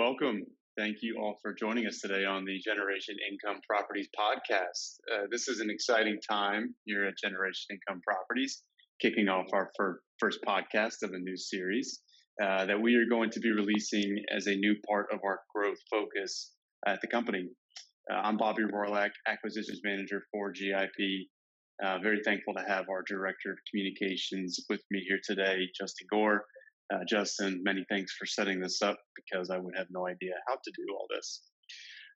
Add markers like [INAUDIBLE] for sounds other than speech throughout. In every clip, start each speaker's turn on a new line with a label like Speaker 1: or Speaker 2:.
Speaker 1: Welcome. Thank you all for joining us today on the Generation Income Properties podcast. Uh, this is an exciting time here at Generation Income Properties, kicking off our fir- first podcast of a new series uh, that we are going to be releasing as a new part of our growth focus at the company. Uh, I'm Bobby Rorlak, Acquisitions Manager for GIP. Uh, very thankful to have our Director of Communications with me here today, Justin Gore. Uh, Justin, many thanks for setting this up because I would have no idea how to do all this.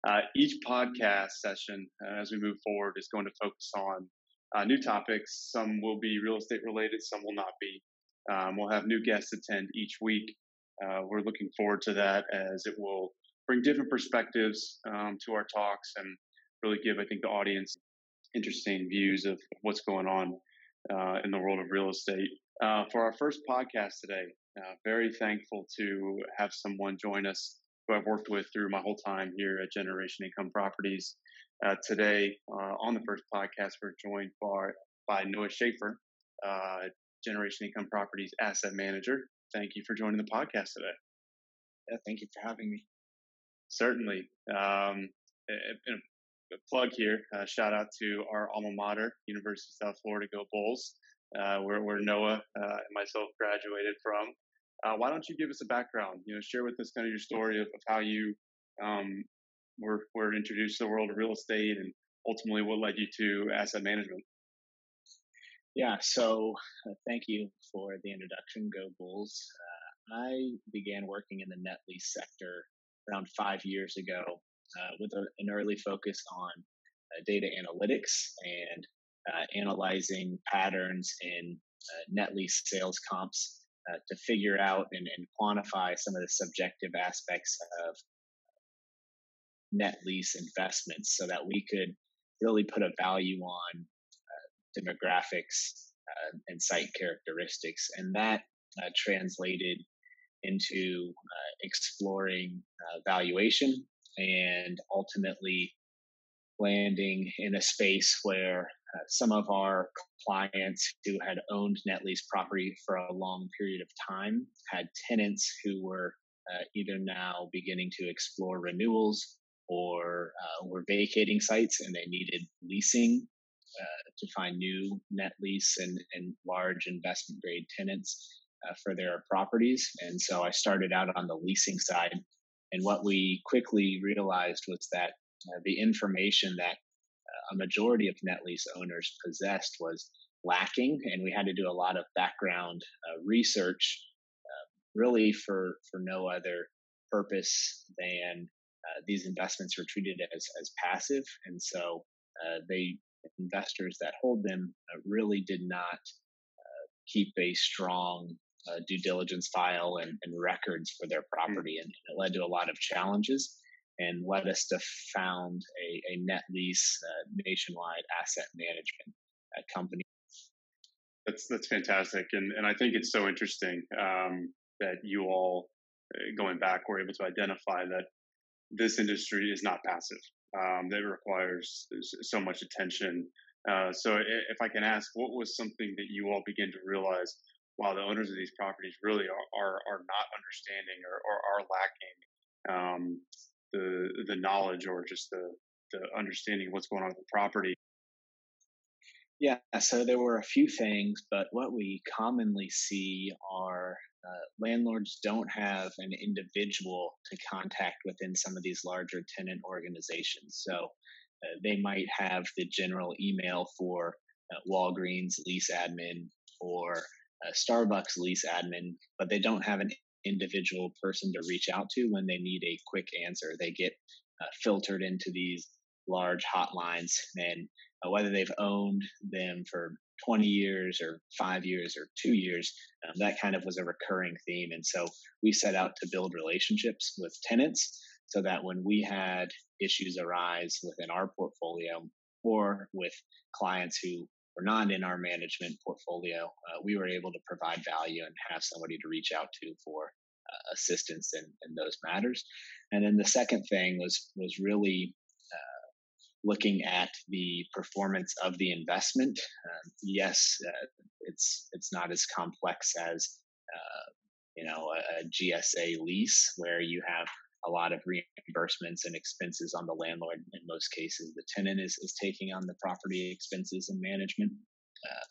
Speaker 1: Uh, each podcast session, uh, as we move forward, is going to focus on uh, new topics. Some will be real estate related, some will not be. Um, we'll have new guests attend each week. Uh, we're looking forward to that as it will bring different perspectives um, to our talks and really give, I think, the audience interesting views of what's going on uh, in the world of real estate. Uh, for our first podcast today, uh, very thankful to have someone join us who I've worked with through my whole time here at Generation Income Properties. Uh, today, uh, on the first podcast, we're joined by, by Noah Schaefer, uh, Generation Income Properties Asset Manager. Thank you for joining the podcast today.
Speaker 2: Yeah, thank you for having me.
Speaker 1: Certainly. Um, a plug here. Uh, shout out to our alma mater, University of South Florida Go Bulls, uh, where, where Noah uh, and myself graduated from. Uh, why don't you give us a background? You know, share with us kind of your story of, of how you um, were, were introduced to the world of real estate and ultimately what led you to asset management.
Speaker 2: Yeah, so uh, thank you for the introduction, Go Bulls. Uh, I began working in the net lease sector around five years ago uh, with a, an early focus on uh, data analytics and uh, analyzing patterns in net lease sales comps to figure out and, and quantify some of the subjective aspects of net lease investments so that we could really put a value on uh, demographics uh, and site characteristics. And that uh, translated into exploring valuation and ultimately landing in a space where some of our clients who had owned net lease property for a long period of time had tenants who were uh, either now beginning to explore renewals or uh, were vacating sites and they needed leasing uh, to find new net lease and, and large investment grade tenants uh, for their properties. And so I started out on the leasing side and what we quickly realized was that uh, the information that a majority of net lease owners possessed was lacking, and we had to do a lot of background uh, research, uh, really for for no other purpose than uh, these investments were treated as as passive, and so uh, they investors that hold them really did not keep a strong uh, due diligence file and, and, records for their hmm. property. And it led to a lot of challenges and led us to found a, a net lease uh, nationwide asset management uh, company.
Speaker 1: That's that's fantastic, and and I think it's so interesting um, that you all, uh, going back, were able to identify that this industry is not passive. Um, that requires so much attention. Uh, so, if I can ask, what was something that you all began to realize while the owners of these properties really are are, are not understanding or, or are lacking um, the the knowledge or just the the understanding of what's going on with the property.
Speaker 2: Yeah, so there were a few things, but what we commonly see are uh, landlords don't have an individual to contact within some of these larger tenant organizations. So uh, they might have the general email for uh, Walgreens lease admin or a Starbucks lease admin, but they don't have an individual person to reach out to when they need a quick answer. They get uh, filtered into these large hotlines, and uh, whether they've owned them for 20 years or five years or two years, um, that kind of was a recurring theme. And so we set out to build relationships with tenants so that when we had issues arise within our portfolio or with clients who were not in our management portfolio, uh, we were able to provide value and have somebody to reach out to for uh, assistance in, in those matters. And then the second thing was was really uh, looking at the performance of the investment. Um, yes, uh, it's it's not as complex as uh, you know a, a GSA lease where you have a lot of reimbursements and expenses on the landlord. In most cases, the tenant is, is taking on the property expenses and management. Uh,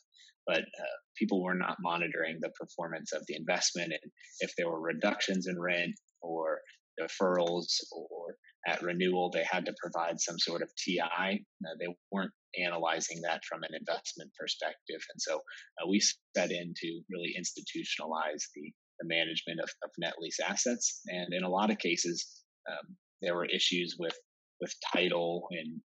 Speaker 2: but uh, people were not monitoring the performance of the investment and if there were reductions in rent or deferrals or at renewal they had to provide some sort of TI. They weren't analyzing that from an investment perspective, and so uh, we set in to really institutionalize the the management of, of net lease assets. And in a lot of cases, um, there were issues with with title and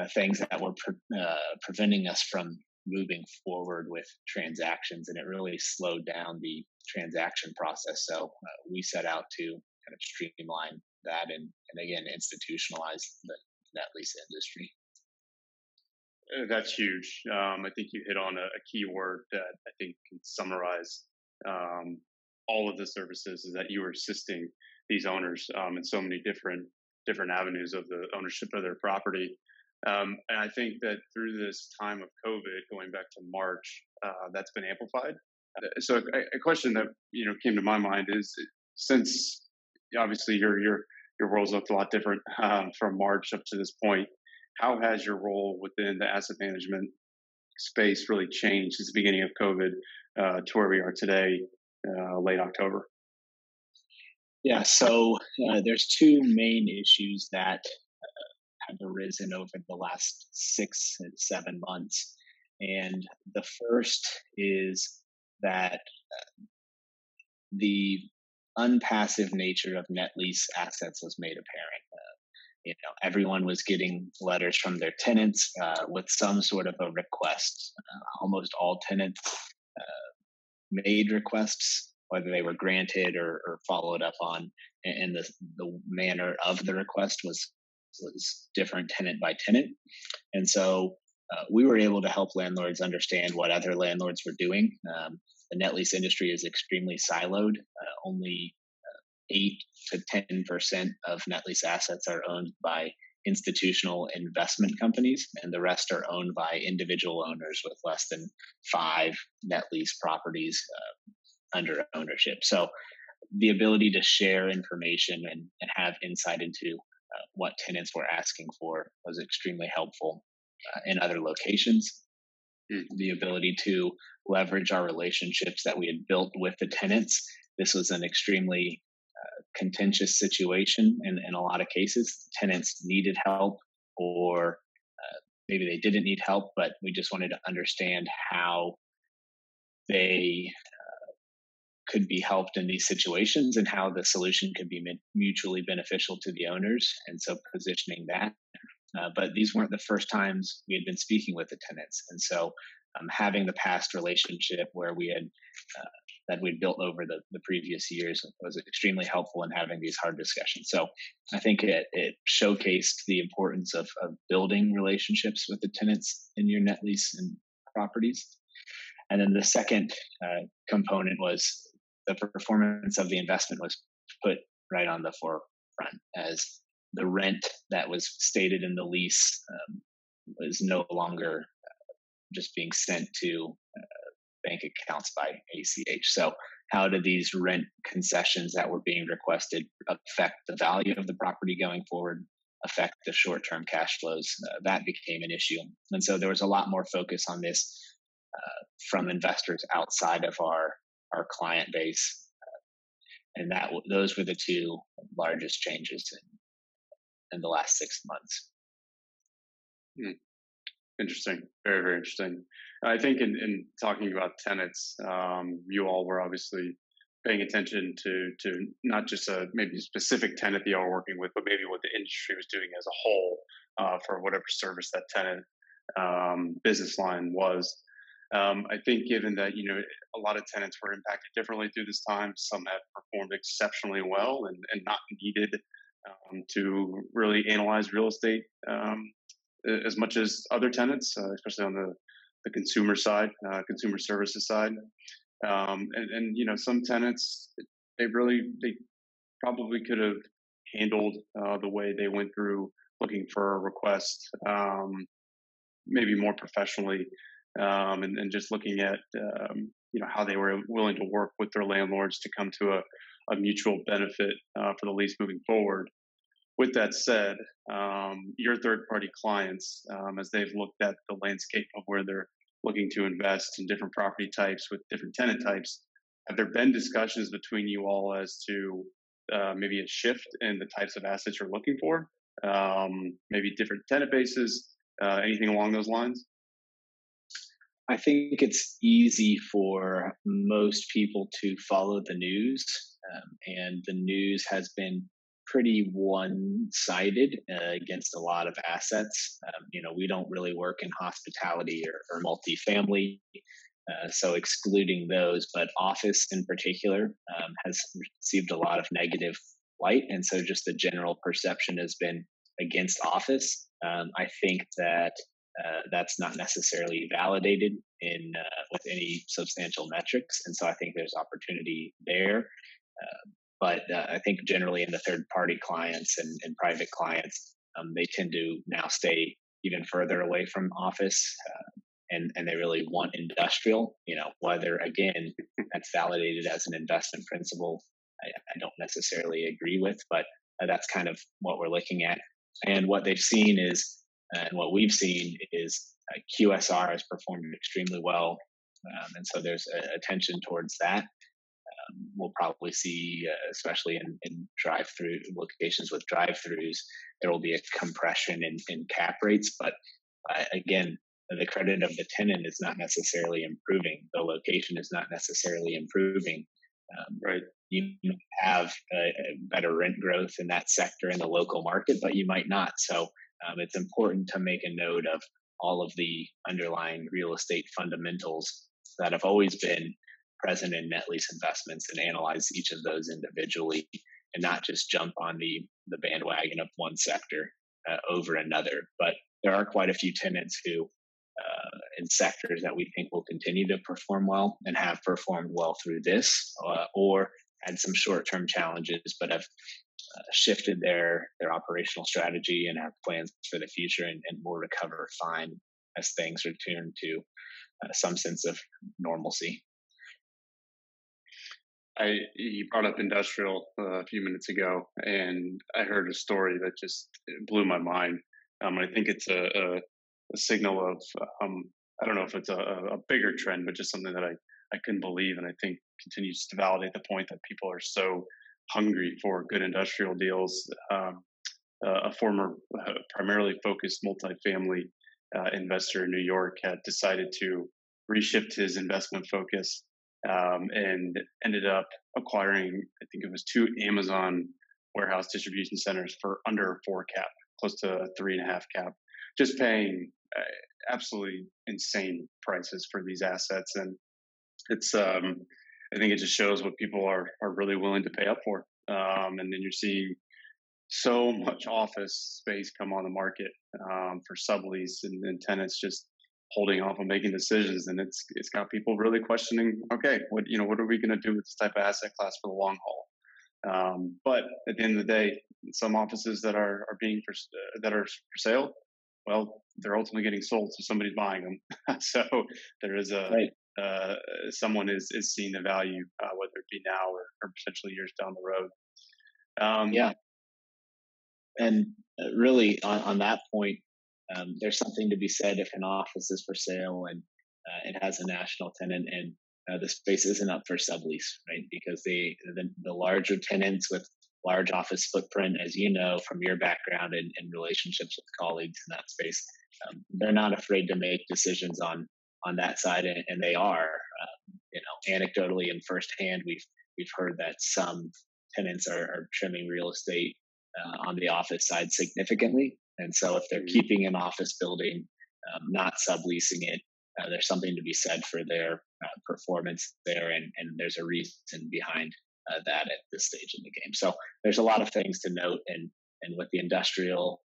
Speaker 2: uh, things that were pre- uh, preventing us from moving forward with transactions, and it really slowed down the transaction process. So uh, we set out to kind of streamline that and, and again institutionalize the net lease industry.
Speaker 1: Uh, that's huge. Um, I think you hit on a, a, key word that I think can summarize um, all of the services is that you are assisting these owners um, in so many different different avenues of the ownership of their property. Um, and I think that through this time of COVID, going back to March, uh, that's been amplified. Uh, so a, a, question that you know came to my mind is since obviously your your your role's looked a lot different um, from March up to this point. How has your role within the asset management space really changed since the beginning of COVID uh, to where we are today, uh, late October?
Speaker 2: Yeah, so uh, there's two main issues that uh, have arisen over the last six and seven months. And the first is that uh, the unpassive nature of net lease assets was made apparent. Uh, you know, everyone was getting letters from their tenants uh, with some sort of a request. Uh, almost all tenants uh, made requests, whether they were granted or, or followed up on, and the the manner of the request was was different tenant by tenant, and so. Uh, we were able to help landlords understand what other landlords were doing. Um, the net lease industry is extremely siloed. Uh, only uh, 8 to 10% of net lease assets are owned by institutional investment companies, and the rest are owned by individual owners with less than five net lease properties uh, under ownership. So, the ability to share information and, and have insight into uh, what tenants were asking for was extremely helpful uh, in other locations. Mm. The ability to leverage our relationships that we had built with the tenants. This was an extremely contentious situation in, in a lot of cases. Tenants needed help, or uh, maybe they didn't need help, but we just wanted to understand how they uh, could be helped in these situations and how the solution could be mutually beneficial to the owners. And so positioning that. Uh, but these weren't the first times we had been speaking with the tenants. And so um, having the past relationship where we had uh, that we'd built over the, the previous years was extremely helpful in having these hard discussions. So I think it, it showcased the importance of, of building relationships with the tenants in your net lease and properties. And then the second uh, component was the performance of the investment was put right on the forefront as the rent that was stated in the lease um, was no longer just being sent to uh, bank accounts by ACH. So, how do these rent concessions that were being requested affect the value of the property going forward? Affect the short term cash flows? Uh, that became an issue. And so, there was a lot more focus on this uh, from investors outside of our, our client base. Uh, and that those were the two largest changes in, in the last six months.
Speaker 1: Hmm. Interesting. Very, very interesting. I think in, in talking about tenants, um, you all were obviously paying attention to to not just a maybe specific tenant that you are working with, but maybe what the industry was doing as a whole uh, for whatever service that tenant um, business line was. Um, I think given that you know a lot of tenants were impacted differently through this time, some have performed exceptionally well and, and not needed um, to really analyze real estate um, as much as other tenants, uh, especially on the, the consumer side, uh, consumer services side. Um, and, and, you know, some tenants, they really, they probably could have handled uh, the way they went through looking for a request, um, maybe more professionally, um, and, and, just looking at, um, you know, how they were willing to work with their landlords to come to a, a mutual benefit uh, for the lease moving forward. With that said, um, your third party clients, um, as they've looked at the landscape of where they're looking to invest in different property types with different tenant types, have there been discussions between you all as to uh, maybe a shift in the types of assets you're looking for? Um, maybe different tenant bases, uh, anything along those lines?
Speaker 2: I think it's easy for most people to follow the news, um, and the news has been pretty one-sided uh, against a lot of assets. Um, you know, we don't really work in hospitality or, or multifamily, uh, so excluding those, but office in particular um, has received a lot of negative light, and so just the general perception has been against office. Um, I think that uh, that's not necessarily validated in uh, with any substantial metrics, and so I think there's opportunity there. Uh, but uh, I think generally in the third party clients and, and private clients, um, they tend to now stay even further away from office, uh, and and they really want industrial. You know, whether again that's validated as an investment principle, I, I don't necessarily agree with, but that's kind of what we're looking at. And what they've seen is and what we've seen is uh, QSR has performed extremely well. Um, and so there's a, attention towards that. Um, we'll probably see, uh, especially in, in drive through locations with drive throughs, there will be a compression in, in cap rates. But uh, again, the credit of the tenant is not necessarily improving. The location is not necessarily improving. Um, right. You have a, a better rent growth in that sector in the local market, but you might not. So um, it's important to make a note of all of the underlying real estate fundamentals that have always been present in net lease investments and analyze each of those individually and not just jump on the, the bandwagon of one sector uh, over another. But there are quite a few tenants who, uh, in sectors that we think will continue to perform well and have performed well through this, uh, or had some short term challenges, but have uh, shifted their their operational strategy and have plans for the future and, and will recover fine as things return to uh, some sense of normalcy.
Speaker 1: I you brought up industrial uh, a few minutes ago, and I heard a story that just blew my mind. Um, I think it's a, a, a signal of um, I don't know if it's a, a, bigger trend, but just something that I I couldn't believe, and I think continues to validate the point that people are so hungry for good industrial deals. Um, uh, a former uh, primarily focused multifamily uh, investor in New York had decided to reshift his investment focus um, and ended up acquiring, I think it was two Amazon warehouse distribution centers for under four cap, close to three and a half cap, just paying uh, absolutely insane prices for these assets. And it's, um, I think it just shows what people are are really willing to pay up for. Um, and then you're seeing so much office space come on the market um, for sublease and, and tenants just holding off on making decisions and it's it's got people really questioning okay what you know what are we going to do with this type of asset class for the long haul? Um, but at the end of the day some offices that are are being for uh, that are for sale well they're ultimately getting sold so somebody's buying them. [LAUGHS] So there is a right. uh, someone is is seeing the value, uh, whether it be now or, or, potentially years down the road.
Speaker 2: Um, yeah, and uh, really on, on that point, um, there's something to be said if an office is for sale and uh, it has a national tenant and uh, the space isn't up for sublease, right? Because they the, the larger tenants with large office footprint, as you know from your background and, and relationships with colleagues in that space, um, they're not afraid to make decisions on on that side, and, and they are. Um, you know, anecdotally and firsthand, we've we've heard that some tenants are, are trimming real estate uh, on the office side significantly, and so if they're mm-hmm. keeping an office building, um, not subleasing it, uh, there's something to be said for their uh, performance there, and, and there's a reason behind uh, that at this stage in the game. So there's a lot of things to note, and and with the industrial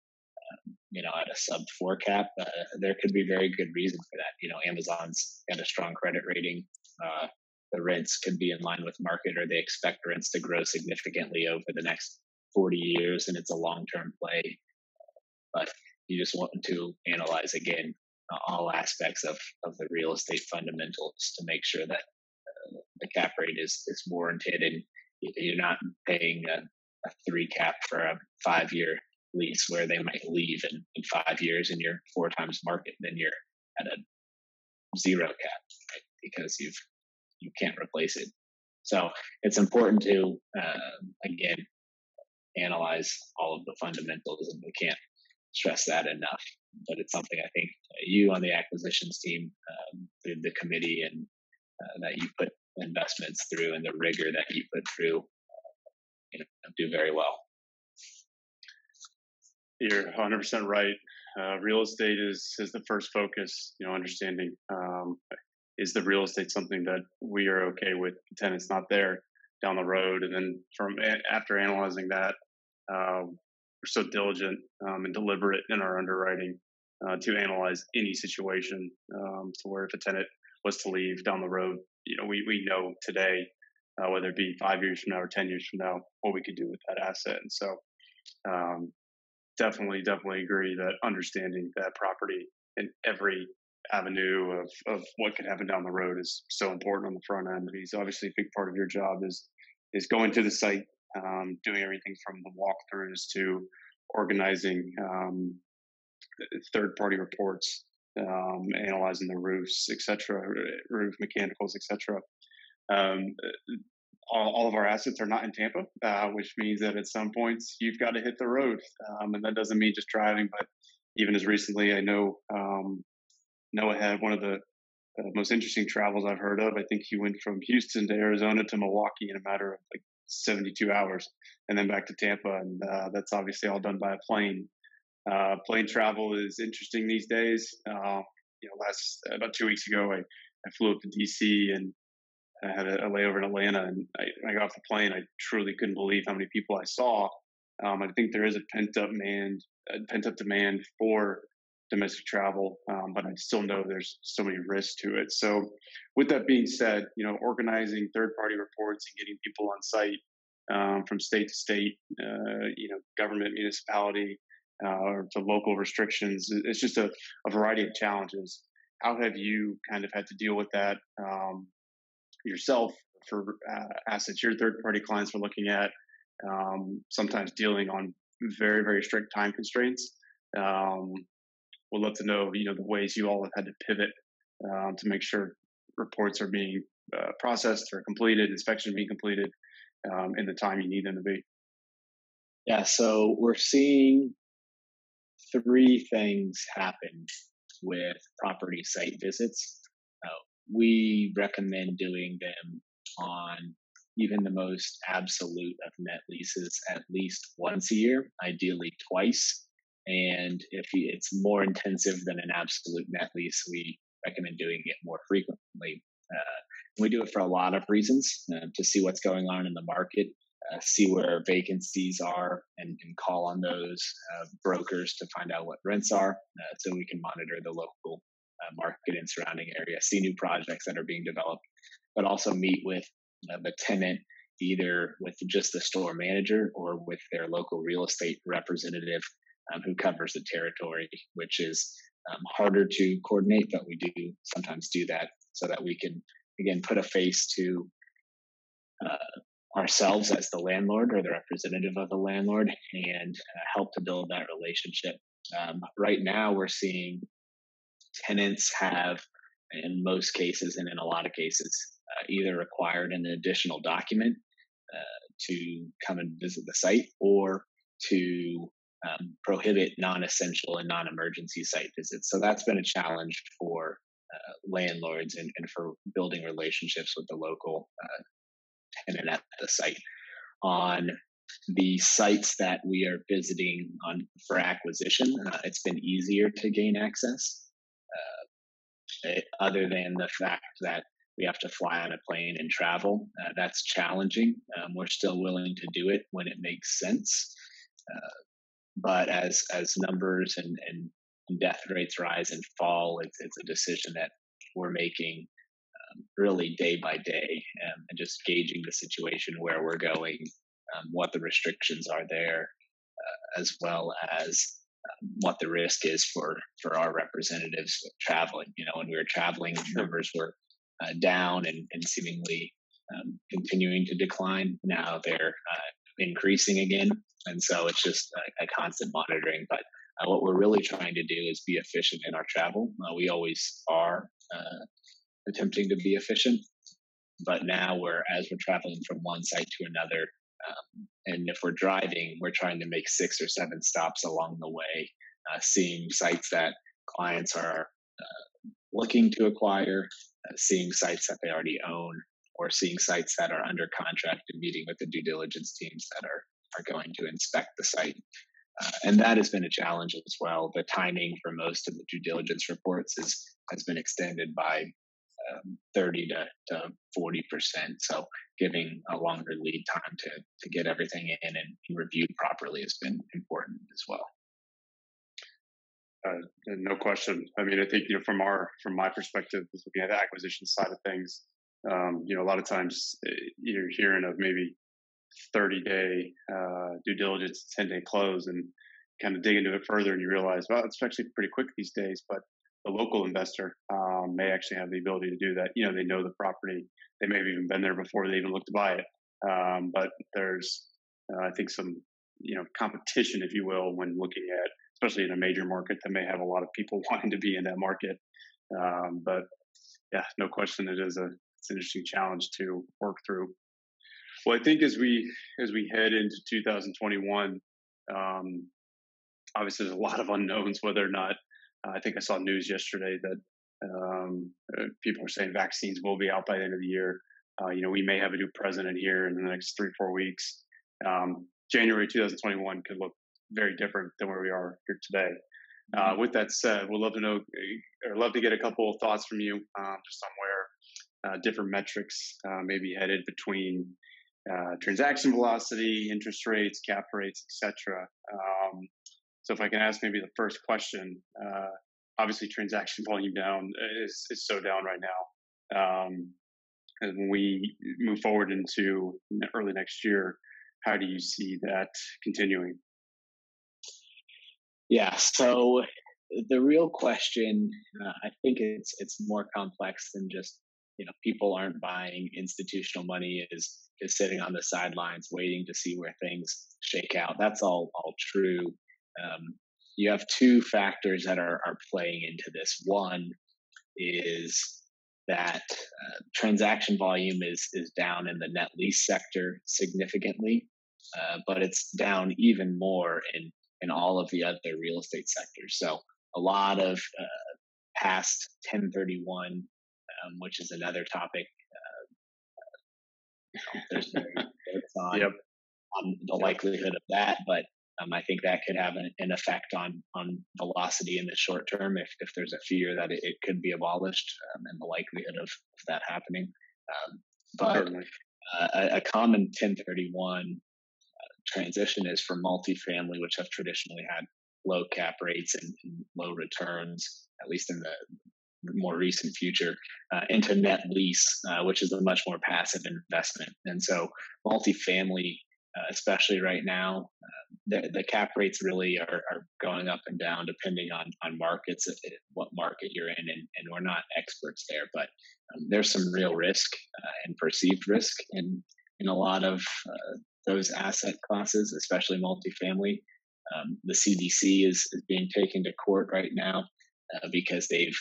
Speaker 2: you know, at a sub four cap, uh, there could be very good reason for that. You know, Amazon's got a strong credit rating. Uh, the rents could be in line with market, or they expect rents to grow significantly over the next 40 years, and it's a long term play. But you just want to analyze again uh, all aspects of, of the real estate fundamentals to make sure that uh, the cap rate is, is warranted and, you're not paying a, a three cap for a five year lease where they might leave in, in five years and you're four times market, then you're at a zero cap right? because you've you can't replace it. So it's important to uh, again analyze all of the fundamentals, and we can't stress that enough. But it's something I think you on the acquisitions team, um, the, committee, and uh, that you put investments through, and the rigor that you put through, uh, you know, do very well.
Speaker 1: You're 100% right. Uh, real estate is is the first focus. You know, understanding um, is the real estate something that we are okay with the tenants not there down the road, and then from after analyzing that, uh, so diligent um, and deliberate in our underwriting uh, to analyze any situation um, to where if a tenant was to leave down the road, you know, we we know today uh, whether it be five years from now or ten years from now what we could do with that asset, and so um, definitely, definitely agree that understanding that property in every avenue of, of what could happen down the road is so important on the front end. Because obviously a big part of your job is is going to the site, um, doing everything from the walkthroughs to organizing um, third party reports, um, analyzing the roofs, etc., roof mechanicals, etc. Um, all, all, of our assets are not in Tampa, uh, which means that at some points you've got to hit the road. Um, and that doesn't mean just driving, but even as recently, I know um, Noah had one of the uh, most interesting travels I've heard of. I think he went from Houston to Arizona to Milwaukee in a matter of like 72 hours and then back to Tampa. And uh, that's obviously all done by a plane. Uh, plane travel is interesting these days. Uh, you know, last about two weeks ago, I, I flew up to DC and I had a, a layover in Atlanta, and I, I, got off the plane. I truly couldn't believe how many people I saw. Um, I think there is a pent up demand, pent up demand for domestic travel, um, but I still know there's so many risks to it. So, with that being said, you know, organizing third party reports and getting people on site um, from state to state, uh, you know, government, municipality, uh, to local restrictions, it's just a, a, variety of challenges. How have you kind of had to deal with that? Um, yourself for uh, assets your third party clients were looking at, um, sometimes dealing on very, very strict time constraints. Um, we'd love to know, you know, the ways you all have had to pivot um, to make sure reports are being uh, processed or completed, inspections being completed um, in the time you need them to be.
Speaker 2: Yeah, so we're seeing three things happen with property site visits we recommend doing them on even the most absolute of net leases at least once a year, ideally twice. And if it's more intensive than an absolute net lease, we recommend doing it more frequently. Uh, we do it for a lot of reasons uh, to see what's going on in the market, uh, see where vacancies are, and, and call on those uh, brokers to find out what rents are uh, so we can monitor the local uh, market and surrounding area, see new projects that are being developed, but also meet with the tenant either with just the store manager or with their local real estate representative um, who covers the territory, which is um, harder to coordinate, but we do sometimes do that so that we can, again, put a face to uh, ourselves as the landlord or the representative of the landlord and uh, help to build that relationship. Um, right now, we're seeing tenants have, in most cases and in a lot of cases, uh, either required an additional document uh, to come and visit the site or to um, prohibit non-essential and non-emergency site visits. So that's been a challenge for uh, landlords and, and, for building relationships with the local uh, tenant at the site. On the sites that we are visiting on for acquisition, uh, it's been easier to gain access. Eh, other than the fact that we have to fly on a plane and travel. Uh, that's challenging. Um, we're still willing to do it when it makes sense. Uh, but as as numbers and, and, death rates rise and fall, it's, it's a decision that we're making um, really day by day um, and just gauging the situation where we're going, um, what the restrictions are there, uh, as well as what the risk is for for our representatives traveling. You know, when we were traveling, numbers were uh, down and, and seemingly um, continuing to decline. Now they're uh, increasing again. And so it's just a, a constant monitoring. But uh, what we're really trying to do is be efficient in our travel. Uh, we always are uh, attempting to be efficient. But now we're, as we're traveling from one site to another, um, and if we're driving, we're trying to make six or seven stops along the way, uh, seeing sites that clients are uh, looking to acquire, uh, seeing sites that they already own, or seeing sites that are under contract and meeting with the due diligence teams that are, are going to inspect the site. Uh, and that has been a challenge as well. The timing for most of the due diligence reports is, has been extended by um, 30 to, to 40%. So giving a longer lead time to, to get everything in and, and reviewed properly has been important as well.
Speaker 1: Uh, no question. I mean, I think you know from our from my perspective, looking at the acquisition side of things, um, you know, a lot of times eh, you're hearing of maybe 30 day uh, due diligence, 10 day close, and kind of dig into it further, and you realize, well, it's actually pretty quick these days. But the local investor um, may actually have the ability to do that. You know, they know the property, they may have even been there before they even looked to buy it. Um, but there's, uh, I think, some you know competition, if you will, when looking at, especially in a major market that may have a lot of people [LAUGHS] wanting to be in that market. Um, but yeah, no question, it is a it's an interesting challenge to work through. Well, I think as we as we head into 2021, um, obviously there's a lot of unknowns whether or not. Uh, I think I saw news yesterday that um, uh, people are saying vaccines will be out by the end of the year. Uh, you know, we may have a new president here in the next three four weeks. Um, January 2021 could look very different than where we are here today. Uh, mm-hmm. with that said, we'd love to know, or love to get a couple of thoughts from you, um, just on where uh, different metrics uh, may be headed between uh, transaction velocity, interest rates, cap rates, etc. Um, so, if I can ask maybe the first question, uh, obviously transaction volume down is is so down right now. Um, and when we move forward into early next year, how do you see that continuing?
Speaker 2: Yeah, so the real question, uh, I think it's it's more complex than just you know people aren't buying institutional money is is sitting on the sidelines waiting to see where things shake out. That's all all true. Um, you have two factors that are are playing into this. One is that uh, transaction volume is is down in the net lease sector significantly, uh, but it's down even more in in all of the other real estate sectors. So a lot of uh, past 1031, um, which is another topic there's [LAUGHS] on, yep. on the yep. likelihood of that, but um, I think that could have an, an, effect on on velocity in the short term if, if there's a fear that it, it could be abolished um, and the likelihood of, of that happening. Um, but uh, a, a, common 1031 uh, transition is for multifamily, which have traditionally had low cap rates and, and low returns, at least in the more recent future uh, into net lease, uh, which is a much more passive investment. And so, multifamily, uh, especially right now, uh, the, the, cap rates really are, are, going up and down depending on on markets, what market you're in, and, and we're not experts there, but um, there's some real risk uh, and perceived risk in in a lot of uh, those asset classes, especially multifamily. Um, the CDC is, is being taken to court right now uh, because they've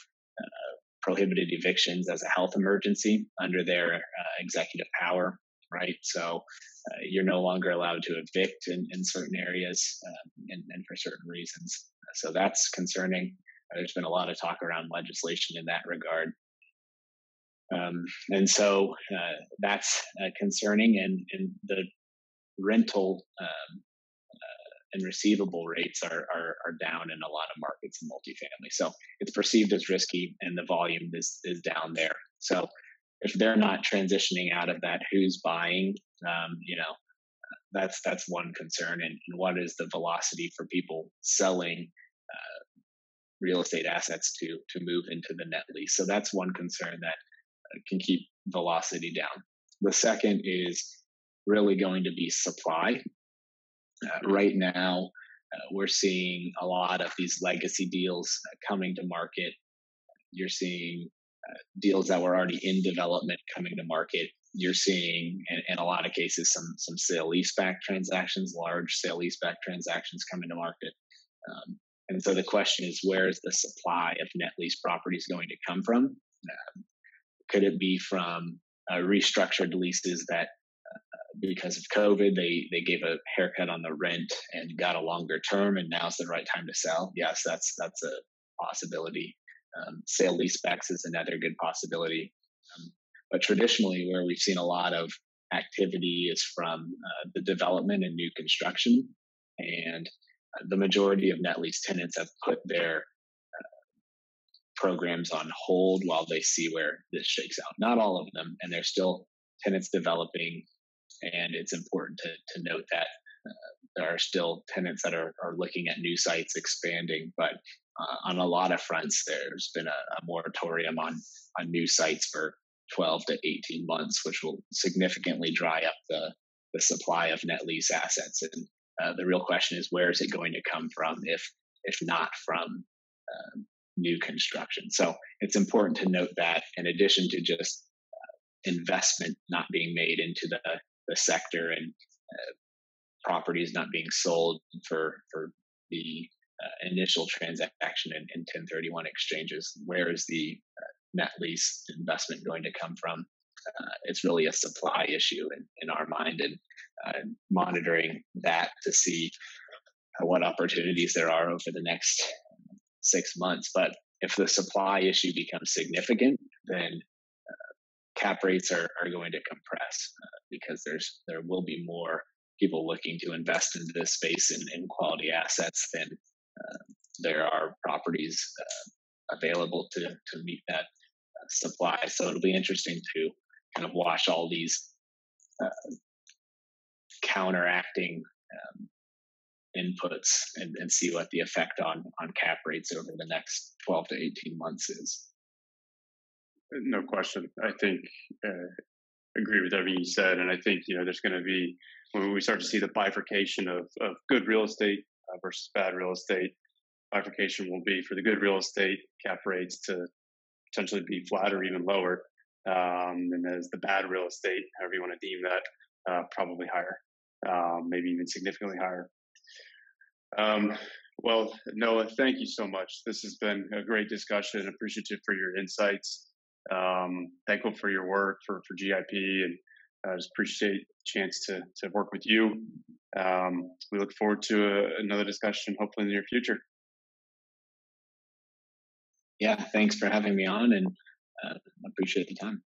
Speaker 2: prohibited evictions as a health emergency under their uh, executive power, right? So uh, you're no longer allowed to evict in, in certain areas um, and, and, for certain reasons. So that's concerning. There's been a lot of talk around legislation in that regard. Um, and so uh, that's uh, concerning, and, and the rental um, and receivable rates are, are, are down in a lot of markets in multifamily. So it's perceived as risky and the volume is, is down there. So if they're not transitioning out of that, who's buying? Um, you know, that's that's one concern. And, and, what is the velocity for people selling uh, real estate assets to to move into the net lease? So that's one concern that uh, can keep velocity down. The second is really going to be supply. Uh, right now, uh, we're seeing a lot of these legacy deals uh, coming to market. You're seeing uh, deals that were already in development coming to market. You're seeing, in, in a lot of cases, some some sale leaseback transactions, large sale leaseback transactions coming to market. Um, and so the question is, where is the supply of net lease properties going to come from? Um, could it be from uh, restructured leases that because of COVID, they they gave a haircut on the rent and got a longer term, and now's the right time to sell. Yes, that's that's a possibility. Um, sale leasebacks is another good possibility. Um, but traditionally, where we've seen a lot of activity is from uh, the development and new construction, and uh, the majority of net lease tenants have put their uh, programs on hold while they see where this shakes out. Not all of them, and there's still tenants developing and it's important to, to note that uh, there are still tenants that are, are looking at new sites expanding, but uh, on a lot of fronts, there's been a, a, moratorium on, on new sites for 12 to 18 months, which will significantly dry up the, the supply of net lease assets. And uh, the real question is, where is it going to come from if, if not from um, new construction? So it's important to note that in addition to just uh, investment not being made into the the sector and uh, properties not being sold for for the uh, initial transaction in, in 1031 exchanges. Where is the uh, net lease investment going to come from? Uh, it's really a supply issue in, in our mind, and uh, monitoring that to see what opportunities there are over the next six months. But if the supply issue becomes significant, then cap rates are, are going to compress uh, because there's there will be more people looking to invest into this space in, in quality assets than uh, there are properties uh, available to to meet that uh, supply. So it'll be interesting to kind of watch all these uh, counteracting um, inputs and, and see what the effect on on cap rates over the next 12 to 18 months is.
Speaker 1: No question. I think uh, agree with everything you said, and I think you know there's going to be when we start to see the bifurcation of of good real estate uh, versus bad real estate. Bifurcation will be for the good real estate cap rates to potentially be flat or even lower, um, and as the bad real estate, however you want to deem that, uh, probably higher, um, maybe even significantly higher. Um, well, Noah, thank you so much. This has been a great discussion. Appreciative for your insights. Um, thankful for your work for, for GIP and I just appreciate the chance to, to work with you. Um, we look forward to a, another discussion, hopefully in the near future.
Speaker 2: Yeah, thanks for having me on and uh, appreciate the time.